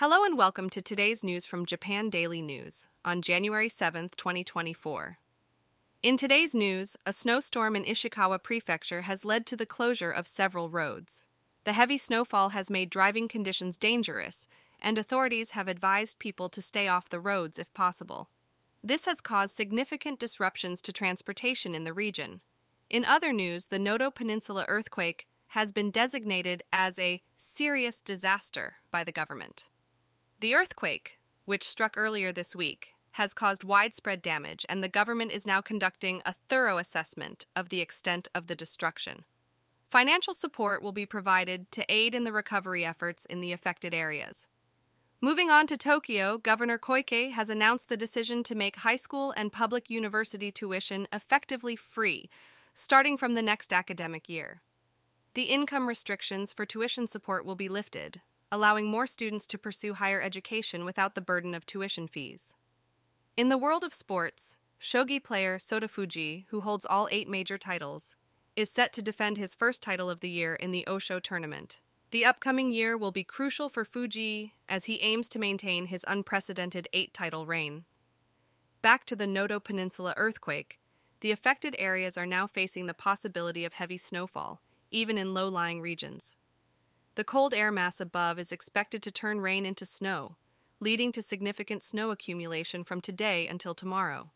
Hello and welcome to today's news from Japan Daily News on January 7th, 2024. In today's news, a snowstorm in Ishikawa Prefecture has led to the closure of several roads. The heavy snowfall has made driving conditions dangerous, and authorities have advised people to stay off the roads if possible. This has caused significant disruptions to transportation in the region. In other news, the Noto Peninsula earthquake has been designated as a serious disaster by the government. The earthquake, which struck earlier this week, has caused widespread damage, and the government is now conducting a thorough assessment of the extent of the destruction. Financial support will be provided to aid in the recovery efforts in the affected areas. Moving on to Tokyo, Governor Koike has announced the decision to make high school and public university tuition effectively free, starting from the next academic year. The income restrictions for tuition support will be lifted, allowing more students to pursue higher education without the burden of tuition fees. In the world of sports, shogi player Sota Fujii, who holds all eight major titles, is set to defend his first title of the year in the Osho tournament. The upcoming year will be crucial for Fujii as he aims to maintain his unprecedented eight title reign. Back to the Noto Peninsula earthquake, the affected areas are now facing the possibility of heavy snowfall, even in low lying regions. The cold air mass above is expected to turn rain into snow, leading to significant snow accumulation from today until tomorrow.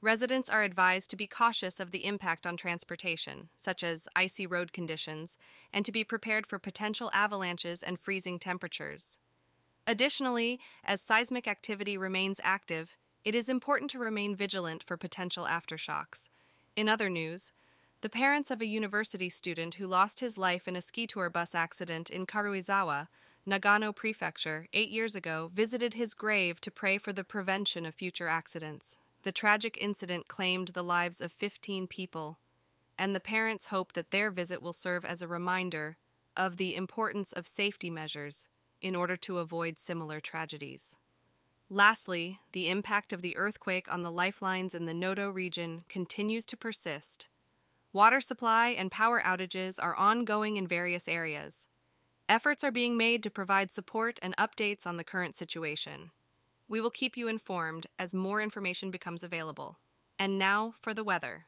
Residents are advised to be cautious of the impact on transportation, such as icy road conditions, and to be prepared for potential avalanches and freezing temperatures. Additionally, as seismic activity remains active, it is important to remain vigilant for potential aftershocks. In other news, the parents of a university student who lost his life in a ski tour bus accident in Karuizawa, Nagano Prefecture, eight years ago, visited his grave to pray for the prevention of future accidents. The tragic incident claimed the lives of 15 people, and the parents hope that their visit will serve as a reminder of the importance of safety measures in order to avoid similar tragedies. Lastly, the impact of the earthquake on the lifelines in the Noto region continues to persist. Water supply and power outages are ongoing in various areas. Efforts are being made to provide support and updates on the current situation. We will keep you informed as more information becomes available. And now for the weather.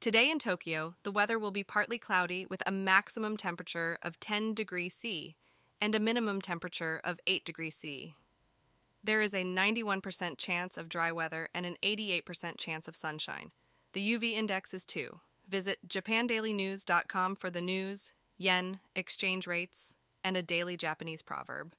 Today in Tokyo, the weather will be partly cloudy with a maximum temperature of 10 degrees C and a minimum temperature of 8 degrees C. There is a 91% chance of dry weather and an 88% chance of sunshine. The UV index is 2. Visit japandailynews.com for the news, yen, exchange rates, and a daily Japanese proverb.